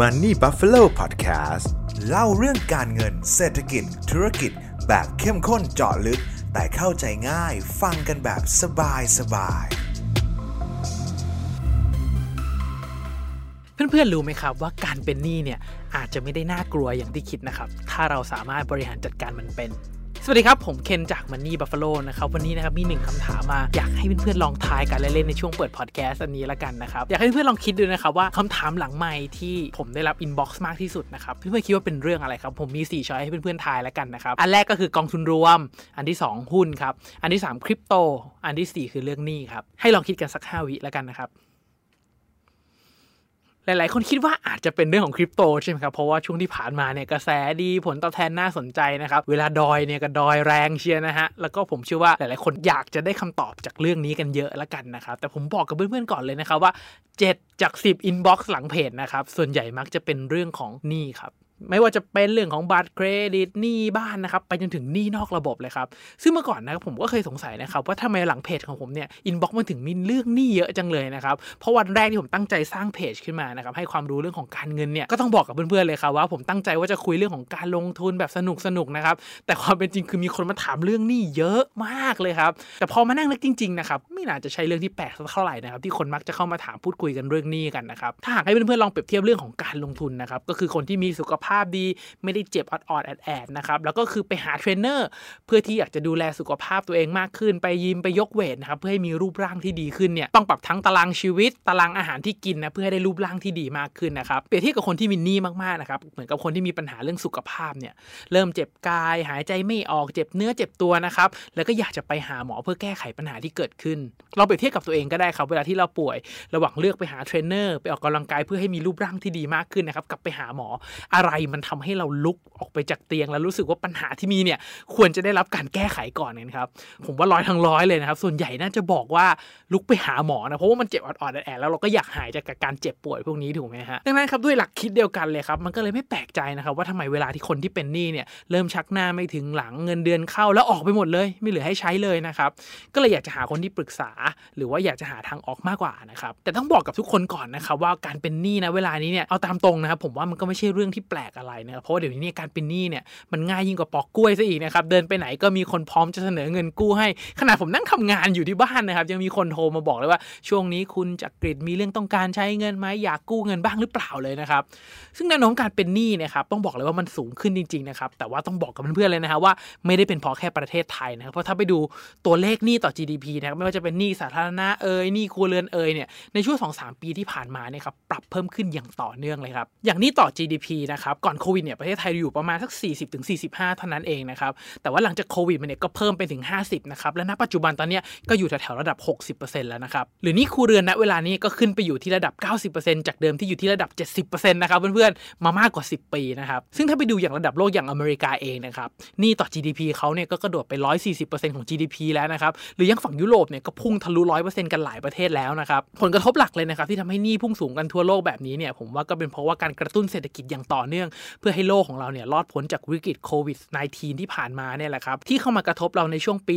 Money Buffalo Podcast เล่าเรื่องการเงินเศรษฐกิจ ธุรกิจ แบบเข้มข้นเจาะลึก แต่เข้าใจง่ายฟังกันแบบสบายสบายเพื่อนๆ รู้ไหมครับว่าการเป็นหนี้เนี่ยอาจจะไม่ได้น่ากลัวอย่างที่คิดนะครับ ถ้าเราสามารถบริหารจัดการมันเป็น สวัสดีครับ ผมเคนจาก Money Buffalo นะครับ วันนี้นะครับมีหนึ่งคำถามมา อยากให้เพื่อนๆลองทายกันเล่นๆในช่วงเปิดพอดแคสต์อันนี้ละกันนะครับ อยากให้เพื่อนๆลองคิดดูนะครับว่าคำถามหลังไมค์ที่ผมได้รับ inbox มากที่สุดนะครับ เพื่อนๆคิดว่าเป็นเรื่องอะไรครับ ผมมี 4 choice ให้เพื่อนๆทายละกันนะครับ อันแรกก็คือกองทุนรวม อันที่ 2 หุ้นครับ อันที่3คริปโต อันทีสี่4 คือเรื่องหนี้ครับ ให้ลองคิดกันสัก5วิละกันนะครับ หลาย ๆ คนคิดว่าอาจจะเป็นเรื่องของคริปโตใช่ไหมครับ เพราะว่าช่วงที่ผ่านมาเนี่ยกระแสดีผลตอบแทนน่าสนใจนะครับ เวลาดอยเนี่ยก็ดอยแรงเชียร์นะฮะ แล้วก็ผมเชื่อว่าหลาย ๆ คนอยากจะได้คำตอบจากเรื่องนี้กันเยอะละกันนะครับ แต่ผมบอกกับเพื่อน ๆ ก่อนเลยนะครับว่า 7 จาก 10 inbox หลังเพจนะครับ ส่วนใหญ่มักจะเป็นเรื่องของหนี้ครับ ไม่ว่าจะเป็นเรื่องของบัตรเครดิตหนี้บ้านนะครับ ไปจนถึงหนี้นอกระบบเลยครับ ซึ่งเมื่อก่อนนะครับผมก็เคยสงสัยนะครับ ว่าทำไมหลังเพจของผมเนี่ย inbox มันถึงมีเรื่องหนี้เยอะจังเลยนะครับ เพราะวันแรกที่ผมตั้งใจสร้างเพจขึ้นมานะครับให้ความรู้เรื่องของการเงินเนี่ยก็ต้องบอกกับเพื่อนๆเลยครับว่าผมตั้งใจว่าจะคุยเรื่องของการลงทุนแบบสนุกสนุกๆนะครับแต่ความเป็นจริงคือมีคนมาถามเรื่องหนี้เยอะมากเลยครับแต่พอมานั่งนึกจริงๆนะครับไม่น่าจะใช่เรื่องที่แปลกสักเท่าไหร่นะครับที่คนมักจะเข้ามาถามพูดคุยกันเรื่องหนี้กันนะครับถ้าหากให้เพื่อนๆลองเปรียบเทียบเรื่องของการลงทุนนะครับก็คือคนที่มีสุขภาพดี ไม่ได้เจ็บออดๆแอดๆนะครับแล้วก็คือไปหาเทรนเนอร์เพื่อที่อยากจะดูแลสุขภาพตัวเองมากขึ้น ไปยิมไปยก weight นะครับเพื่อให้มีรูปร่างที่ดีขึ้นเนี่ยต้องปรับทั้งตารางชีวิต ตารางอาหารที่กินนะเพื่อให้ได้รูปร่างที่ดีมากขึ้นนะครับเปรียบเทียบกับคนที่มีหนี้มากๆนะครับเหมือนกับคนที่มีปัญหาเรื่องสุขภาพเนี่ยเริ่มเจ็บกาย หายใจไม่ออกเจ็บเนื้อเจ็บตัวนะครับแล้วก็อยากจะไปหาหมอเพื่อแก้ไขปัญหาที่เกิดขึ้น เราเปรียบเทียบกับตัวเองก็ได้ครับเวลาที่เราป่วย ระหว่างเลือกไปหาเทรนเนอร์ไปออกกำลังกายเพื่อให้มีรูปร่างที่ดีมากขึ้นนะครับกับไปหาหมออะไรมันทำให้เราลุกออกไปจากเตียง แล้วรู้สึกว่าปัญหาที่มีเนี่ยควรจะได้รับการแก้ไขก่อนนะครับผมว่าร้อยทั้งร้อยเลยนะครับส่วนใหญ่น่าจะบอกว่าลุกไปหาหมอนะเพราะว่ามันเจ็บออดๆแอดแล้วเราก็อยากหายจากการเจ็บป่วยพวกนี้ถูกไหมฮะดังนั้นครับด้วยหลักคิดเดียวกันเลยครับมันก็เลยไม่แปลกใจนะครับว่าทำไมเวลาที่คนที่เป็นหนี้เนี่ยเริ่มชักหน้าไม่ถึงหลังเงินเดือนเข้าแล้วออกไปหมดเลย ไม่เหลือให้ใช้เลยนะครับก็เลยอยากจะหาคนที่ปรึกษา หรือว่าอยากจะหาทางออกมากกว่านะครับแต่ต้องบอกกับทุกคนก่อนนะครับว่าการเป็นหนี้นะเวลานี้เนี่ยเอาตามตรงนะครับผมว่ามันก็ไม่ใช่เรื่องที่แปลกอะไรนะเพราะว่าเดี๋ยวนี้การเป็นหนี้เนี่ยมันง่ายยิ่งกว่าปอกกล้วยซะอีกนะครับเดินไปไหนก็มีคนพร้อมจะเสนอเงินกู้ให้ขนาดผมนั่งทำงานอยู่ที่บ้านนะครับยังมีคนโทรมาบอกเลยว่าช่วงนี้คุณจักริดมีเรื่องต้องการใช้เงินไหมอยากกู้เงินบ้างหรือเปล่าเลยนะครับซึ่งแนวโน้มการเป็นหนี้นะครับต้องบอกเลยว่ามันสูงขึ้นจริงๆนะครับแต่ว่าต้องบอกกับเพื่อนๆเลยนะครับว่าไม่ได้เป็นเพราะแค่ประเทศไทยนะครับเพราะถ้าไปดูตัวเลขหนี้ต่อ GDP นะครับไม่ว่าจะเป็นหนี้สาธารณะเอ่ยหนี้ครัวเรือนเอ่ยเนี่ยในช่วง2-3 ปีที่ผ่านมาเนี่ยครับปรับเพิ่มขึ้นอย่างต่อเนื่องเลยครับอย่างนี้ต่อ GDP นะครับก่อนโควิดเนี่ยประเทศไทยอยู่ประมาณสัก 40-45 เท่านั้นเองนะครับแต่ว่าหลังจากโควิดมันเนี่ยก็เพิ่มไปถึง 50นะครับและณปัจจุบันตอนนี้ก็อยู่แถวๆระดับ 60%แล้วนะครับหรือนี่ครูเรือนณเวลานี้ก็ขึ้นไปอยู่ที่ระดับ 90%จากเดิมที่อยู่ที่ระดับ 70%นะครับเพื่อนๆมามากกว่า 10 ปีนะครับซึ่งถ้าไปดูอย่างระดับโลกอย่างอเมริกาเองนะครับนี่ต่อ GDP เขาเนี่ยก็กระโดดไป 140%ของ GDP แล้วนะครับหรือยังฝั่งยุโรปเนี่ยก็พุ่งทะลุ 100%กันหลายประเทศแล้วนะครับผลกระทบหลักเลยนะครับที่ทำให้นี้พุ่งสูงกันทั่วโลกแบบนี้เนี่ยผมว่าก็เป็นเพราะว่าการกระตุ้นเศรษฐกิจอย่างต่อเนื่องเพื่อให้โลกของเราเนี่ยรอดพ้นจากวิกฤตโควิด -19 ที่ผ่านมาเนี่ยแหละครับ ที่เข้ามากระทบเราในช่วงปี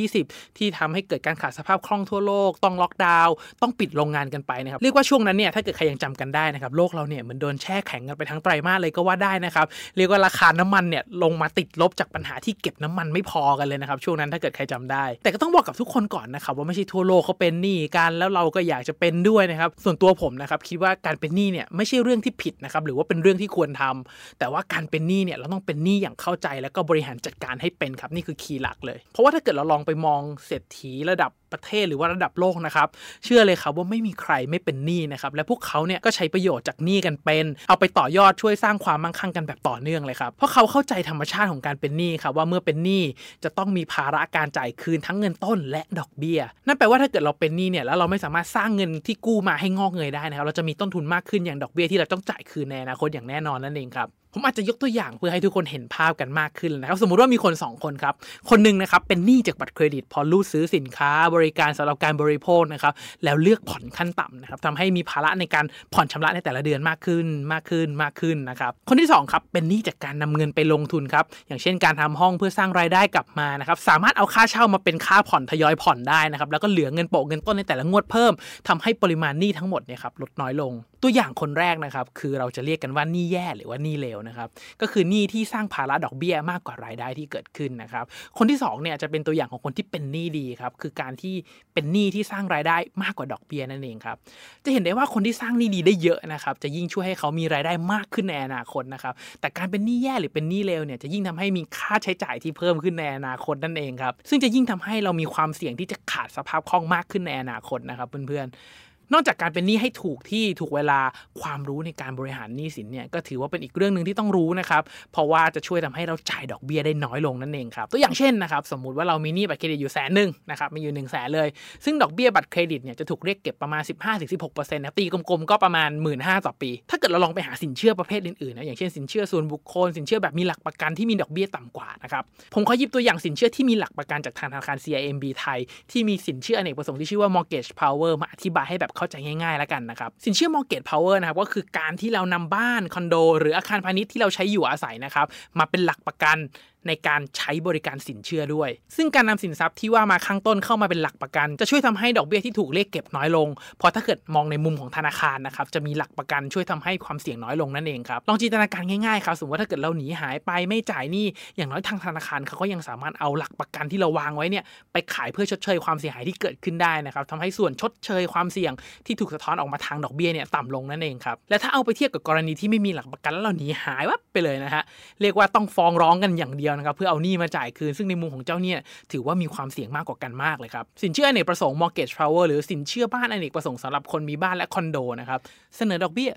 2020 ที่ทำให้เกิดการขาดสภาพคล่องทั่วโลก ต้องล็อกดาวน์ต้องปิดโรงงานกันไปนะครับ เรียกว่าช่วงนั้นเนี่ยถ้าเกิดใครยังจำกันได้นะครับโลกเราเนี่ยเหมือนโดนแช่แข็งกันไปทั้งไตรมาสเลยก็ว่าได้นะครับเรียกว่าราคาน้ำมันเนี่ยลงมาติดลบจากปัญหาที่เก็บน้ำมันไม่พอกันเลยนะครับช่วงนั้นถ้าเกิดใครจำได้ แต่ก็ต้องบอกกับทุกคนก่อนนะครับว่าไม่ใช่ทั่วโลกเขาเป็นหนี้กันแล้วเราก็อยากจะเป็นด้วยนะครับส่วนตัวผมนะครับคิดว่าการเป็นหนี้เนี่ยไม่ใช่เรื่องที่ผิดนะครับหรือว่าเป็นเรื่องที่ควรทำแต่ว่าการเป็นหนี้เนี่ยเราต้องเป็นหนี้อย่างเข้าใจแล้วก็บริหารจัดการให้เป็นครับนี่คือคีย์หลักเลย เพราะว่าถ้าเกิดเราลองไปมองเศรษฐีระดับ ประเทศหรือว่าระดับโลกนะครับ เชื่อเลยครับว่าไม่มีใครไม่เป็นหนี้นะครับ และพวกเขาเนี่ยก็ใช้ประโยชน์จากหนี้กันเป็น เอาไปต่อยอดช่วยสร้างความมั่งคั่งกันแบบต่อเนื่องเลยครับ เพราะเขาเข้าใจธรรมชาติของการเป็นหนี้ครับว่าเมื่อเป็นหนี้จะต้องมีภาระการจ่ายคืนทั้งเงินต้นและดอกเบี้ย นั่นแปลว่าถ้าเกิดเราเป็นหนี้เนี่ยแล้วเราไม่สามารถสร้างเงินที่กู้มาให้งอกเงยได้นะครับ เราจะมีต้นทุนมากขึ้นอย่างดอกเบี้ยที่เราต้องจ่ายคืนในอนาคตอย่างแน่นอนนั่นเองครับ ผมอาจจะยกตัวอย่างเพื่อให้ทุกคนเห็นภาพกันมากขึ้นนะครับ สมมุติว่ามีคน 2 คนครับ คนหนึ่งนะครับเป็นหนี้จากบัตรเครดิต พอรูดซื้อสินค้าบริการสำหรับการบริโภคนะครับ แล้วเลือกผ่อนขั้นต่ำนะครับทำให้มีภาระในการผ่อนชำระในแต่ละเดือนมากขึ้นมากขึ้นมากขึ้นนะครับ คนที่2ครับเป็นหนี้จากการนำเงินไปลงทุนครับ อย่างเช่นการทำห้องเพื่อสร้างรายได้กลับมานะครับ สามารถเอาค่าเช่ามาเป็นค่าผ่อนทยอยผ่อนได้นะครับ แล้วก็เหลือเงินโปะเงินต้นในแต่ละงวดเพิ่มทำให้ปริมาณหนี้ทั้งหมดเนี่ยครับลดน้อยลง ตัวอย่างคนแรกนะครับ คือเราจะเรียกกันว่าหนี้แย่หรือว่าหนี้เลวนะครับ ก็คือหนี้ที่สร้างภาระดอกเบี้ยมากกว่ารายได้ที่เกิดขึ้นนะครับ คนที่2เนี่ยจะเป็นตัวอย่างของคนที่เป็นหนี้ดีครับ คือการที่เป็นหนี้ที่สร้างรายได้มากกว่าดอกเบี้ยนั่นเองครับ จะเห็นได้ว่าคนที่สร้างหนี้ดีได้เยอะนะครับ จะยิ่งช่วยให้เขามีรายได้มากขึ้นในอนาคตนะครับ แต่การเป็นหนี้แย่หรือเป็นหนี้เลวเนี่ยจะยิ่งทำให้มีค่าใช้จ่ายที่เพิ่มขึ้นในอนาคตนั่นเองครับ ซึ่งจะยิ่งทำให้เรามีความเสี่ยงที่จะขาดสภาพคล่องมากขึ้นในอนาคตนะครับเพื่อนๆ นอกจากการเป็นหนี้ให้ถูกที่ถูกเวลาความรู้ในการบริหารหนี้สินเนี่ยก็ถือว่าเป็นอีกเรื่องหนึ่งที่ต้องรู้นะครับ เพราะว่าจะช่วยทำให้เราจ่ายดอกเบี้ยได้น้อยลงนั่นเองครับตัวอย่างเช่นนะครับสมมุติว่าเรามีหนี้บัตรเครดิตอยู่แสนหนึ่งนะครับมีอยู่1นึ่งแสนเลย ซึ่งดอกเบี้ยบัตรเครดิตเนี่ยจะถูกเรียกเก็บประมาณ 15-16%นะตีกลมๆก็ประมาณ 1 5ื่นต่อปี ถ้าเกิดเราลองไปหาสินเชื่อประเภทอื่นๆนะอย่างเช่นสินเชื่อส่วนบุคคล สินเชื่อแบบมีหลักประกันที่มีดอกเบี้ยต่ำกว่านะครับผมขอหยิบตัวอย่างสินเชื่อที่มีหลักประกันจากทางธนาคาร CIMB ไทย ที่มีสินเชื่ออเนกประสงค์ที่ชื่อว่า mortgage power มาอธิบายให้แบบเข้าาใจง่ายๆแล้วกันนะครับ สินเชื่อ mortgage power นะครับก็คือการที่เรานำบ้านคอนโด หรืออาคารพาณิชย์ที่เราใช้อยู่อาศัยนะครับมาเป็นหลักประกัน ในการใช้บริการสินเชื่อด้วย ซึ่งการนำสินทรัพย์ที่ว่ามาข้างต้นเข้ามาเป็นหลักประกัน จะช่วยทำให้ดอกเบี้ยที่ถูกเรียกเก็บน้อยลง เพราะถ้าเกิดมองในมุมของธนาคารนะครับจะมีหลักประกันช่วยทำให้ความเสี่ยงน้อยลงนั่นเองครับลองจินตนาการง่ายๆครับสมมติว่าถ้าเกิดเราหนีหายไปไม่จ่ายหนี้อย่างน้อยทางธนาคารเขาก็ยังสามารถเอาหลักประกันที่เราวางไว้เนี่ยไปขายเพื่อชดเชยความเสียหายที่เกิดขึ้นได้นะครับทำให้ส่วนชดเชยความเสี่ยงที่ถูกสะท้อนออกมาทางดอกเบี้ยเนี่ยต่ำลงนั่นเองครับและถ้าเอาไปเทียบกับกรณีที่ไม่มีหลักประกันแล้วเราหนีหายวับไปเลยนะฮะเรียกว่าต้องฟ้องร้องกันอย่างเดียวนะครับเพื่อเอาหนี้มาจ่ายคืน ซึ่งในมุมของเจ้าเนี่ยถือว่ามีความเสี่ยงมากกว่ากันมากเลยครับสินเชื่ออเนกประสงค์ mortgage power หรือสินเชื่อบ้านอเนกประสงค์สำหรับคนมีบ้านและคอนโดนะครับเสนอดอกเบี้ย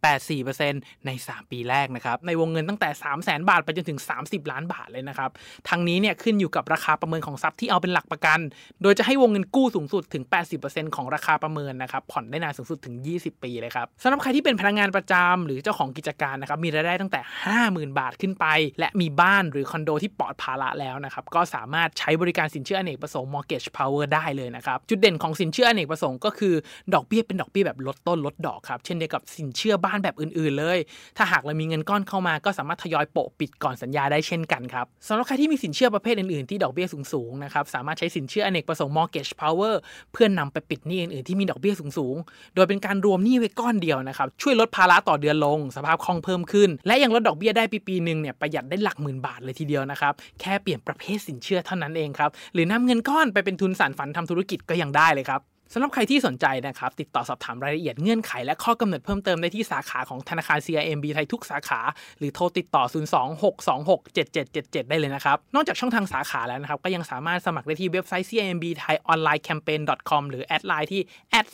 4.84%ใน 3 ปีแรกนะครับในวงเงินตั้งแต่ 3 0 0 0 0 0 บาทไปจนถึง 30 ล้านบาทเลยนะครับทั้งนี้เนี่ยขึ้นอยู่กับราคาประเมินของทรัพย์ที่เอาเป็นหลักประกัน โดยจะให้วงเงินกู้สูงสุดถึง 80%ของราคาประเมินนะครับผ่อนได้นานสูงสุดถึง 20 ปีเลยครับสำหรับใครที่เป็นพนักงานประจำหรือเจ้าของกิจการนะครับมีรายได้ตั้งแต่ 50,000 บาทขึ้นไป และมีบ้านหรือคอนโดที่ปลอดภาระแล้วนะครับ ก็สามารถใช้บริการสินเชื่ออเนกประสงค์ mortgage power ได้เลยนะครับ จุดเด่นของสินเชื่ออเนกประสงค์ก็คือ ดอกเบี้ยเป็นดอกเบี้ยแบบลดต้นลดดอกครับ เช่นเดียวกับสินเชื่อบ้านแบบอื่น ๆ เลย ถ้าหากเรามีเงินก้อนเข้ามา ก็สามารถทยอยโปะปิดก่อนสัญญาได้เช่นกันครับสำหรับใครที่มีสินเชื่อประเภทอื่น ๆ ที่ดอกเบี้ยสูง ๆ นะครับ สามารถใช้สินเชื่ออเนกประสงค์ mortgage power เพื่อนนำไปปิดหนี้อื่น ๆ ที่มีดอกเบี้ยสูง ๆ โดยเป็นการรวมหนี้ไว้ก้อนเดียวนะครับ ช่วยลดภาระต่อเดือนลง สภาพคล่องเพิ่มขึ้น และยังลดดอกเบี้ยได้ปีปีหนึ่งเนี่ยประหยัดได้หลักหมื่นบาทเลยทีเดียวนะครับ แค่เปลี่ยนประเภทสินเชื่อเท่านั้นเองครับ หรือนำเงินก้อนไปเป็นทุนสานฝันทำธุรกิจก็ยังได้เลยครับสำหรับใครที่สนใจนะครับ ติดต่อสอบถามรายละเอียดเงื่อนไขและข้อกำหนดเพิ่มเติมได้ที่สาขาของธนาคาร CIMB ไทยทุกสาขา หรือโทรติดต่อ 026267777 ได้เลยนะครับ นอกจากช่องทางสาขาแล้วนะครับ ก็ยังสามารถสมัครได้ที่เว็บไซต์ CIMB Thai Online Campaign com หรือแอดไลน์ที่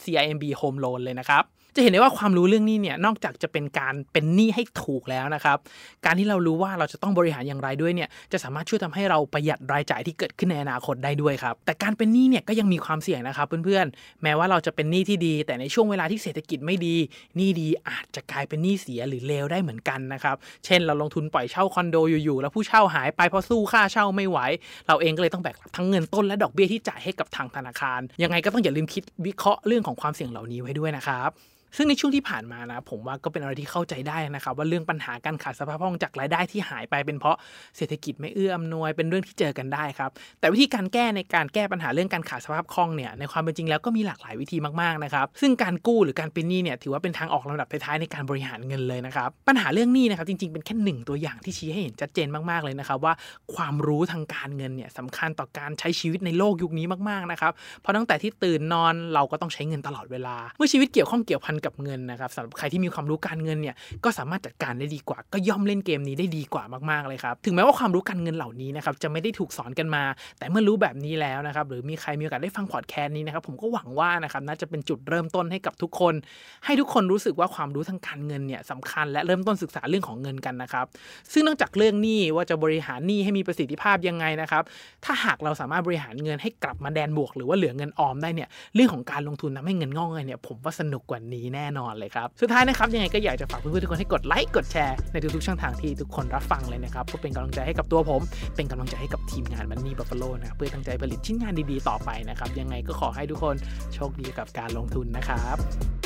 @CIMB Home Loan เลยนะครับ จะเห็นได้ว่าความรู้เรื่องนี้เนี่ยนอกจากจะเป็นการเป็นหนี้ให้ถูกแล้วนะครับ การที่เรารู้ว่าเราจะต้องบริหารอย่างไรด้วยเนี่ยจะสามารถช่วยทำให้เราประหยัดรายจ่ายที่เกิดขึ้นในอนาคตได้ด้วยครับ แต่การเป็นหนี้เนี่ยก็ยังมีความเสี่ยงนะครับเพื่อนๆ แม้ว่าเราจะเป็นหนี้ที่ดี แต่ในช่วงเวลาที่เศรษฐกิจไม่ดีหนี้ดีอาจจะกลายเป็นหนี้เสียหรือเลวได้เหมือนกันนะครับเช่นเราลงทุนปล่อยเช่าคอนโดอยู่ๆแล้วผู้เช่าหายไปเพราะสู้ค่าเช่าไม่ไหว เราเองก็เลยต้องแบกทั้งเงินต้นและดอกเบี้ยที่จ่ายให้กับทางธนาคาร ยังไงก็ต้องอย่าลืมคิดวิเคราะห์เรื่องของความเสี่ยงเหล่านี้ไว้ด้วยนะครับซึ่งในช่วงที่ผ่านมานะผมว่าก็เป็นอะไรที่เข้าใจได้นะครับ ว่าเรื่องปัญหาการขาดสภาพคล่องจากรายได้ที่หายไปเป็นเพราะเศรษฐกิจไม่เอื้ออำนวยเป็นเรื่องที่เจอกันได้ครับ แต่วิธีการแก้ในการแก้ปัญหาเรื่องการขาดสภาพคล่องเนี่ยในความเป็นจริงแล้วก็มีหลากหลายวิธีมากๆนะครับ ซึ่งการกู้หรือการเป็นหนี้เนี่ยถือว่าเป็นทางออกลำดับท้ายๆในการบริหารเงินเลยนะครับปัญหาเรื่องหนี้นะครับจริงๆเป็นแค่หนึ่งตัวอย่างที่ชี้ให้เห็นชัดเจนมากๆเลยนะครับว่าความรู้ทางการเงินเนี่ยสำคัญต่อการใช้ชีวิตในโลกยุคนี้มากๆนะครับเพราะตั้งแต่ที่ตื่นนอนเราก็ต้องใช้เงินตลอดเวลา เมื่อชีวิตเกี่ยวข้องเกี่ยวพันกับเงินนะครับสำหรับใครที่มีความรู้การเงินเนี่ยก็สามารถจัดการได้ดีกว่า ก็ย่อมเล่นเกมนี้ได้ดีกว่ามากๆเลยครับถึงแม้ว่าความรู้การเงินเหล่านี้นะครับจะไม่ได้ถูกสอนกันมา แต่เมื่อรู้แบบนี้แล้วนะครับหรือมีใครมีโอกาสได้ฟังพอดแคสต์นี้นะครับผมก็หวังว่านะครับน่าจะเป็นจุดเริ่มต้นให้กับทุกคน ให้ทุกคนรู้สึกว่าความรู้ทางการเงินเนี่ยสำคัญและเริ่มต้นศึกษาเรื่องของเงินกันนะครับซึ่งนอกจากเรื่องหนี้ว่าจะบริหารหนี้ให้มีประสิทธิภาพยังไงนะครับถ้าหากเราสามารถบริหารเงินให้กลับมาแดนบวก หรือว่าเหลือเงินออมได้เนี่ยเรื่องของการลงทุนทำให้เงินงอกเงินเนี่ยผมว่าสนุกกว่านี้แน่นอนเลยครับ สุดท้ายนะครับยังไงก็อยากจะฝากเพื่อนๆทุกคนให้กดไลค์กดแชร์ในทุกๆช่องทางที่ทุกคนรับฟังเลยนะครับเพื่อเป็นกำลังใจให้กับตัวผม เป็นกำลังใจให้กับทีมงานมันนี่บัฟฟาโลนะเพื่อตั้งใจผลิตชิ้นงานดีๆต่อไปนะครับยังไงก็ขอให้ทุกคนโชคดีกับการลงทุนนะครับ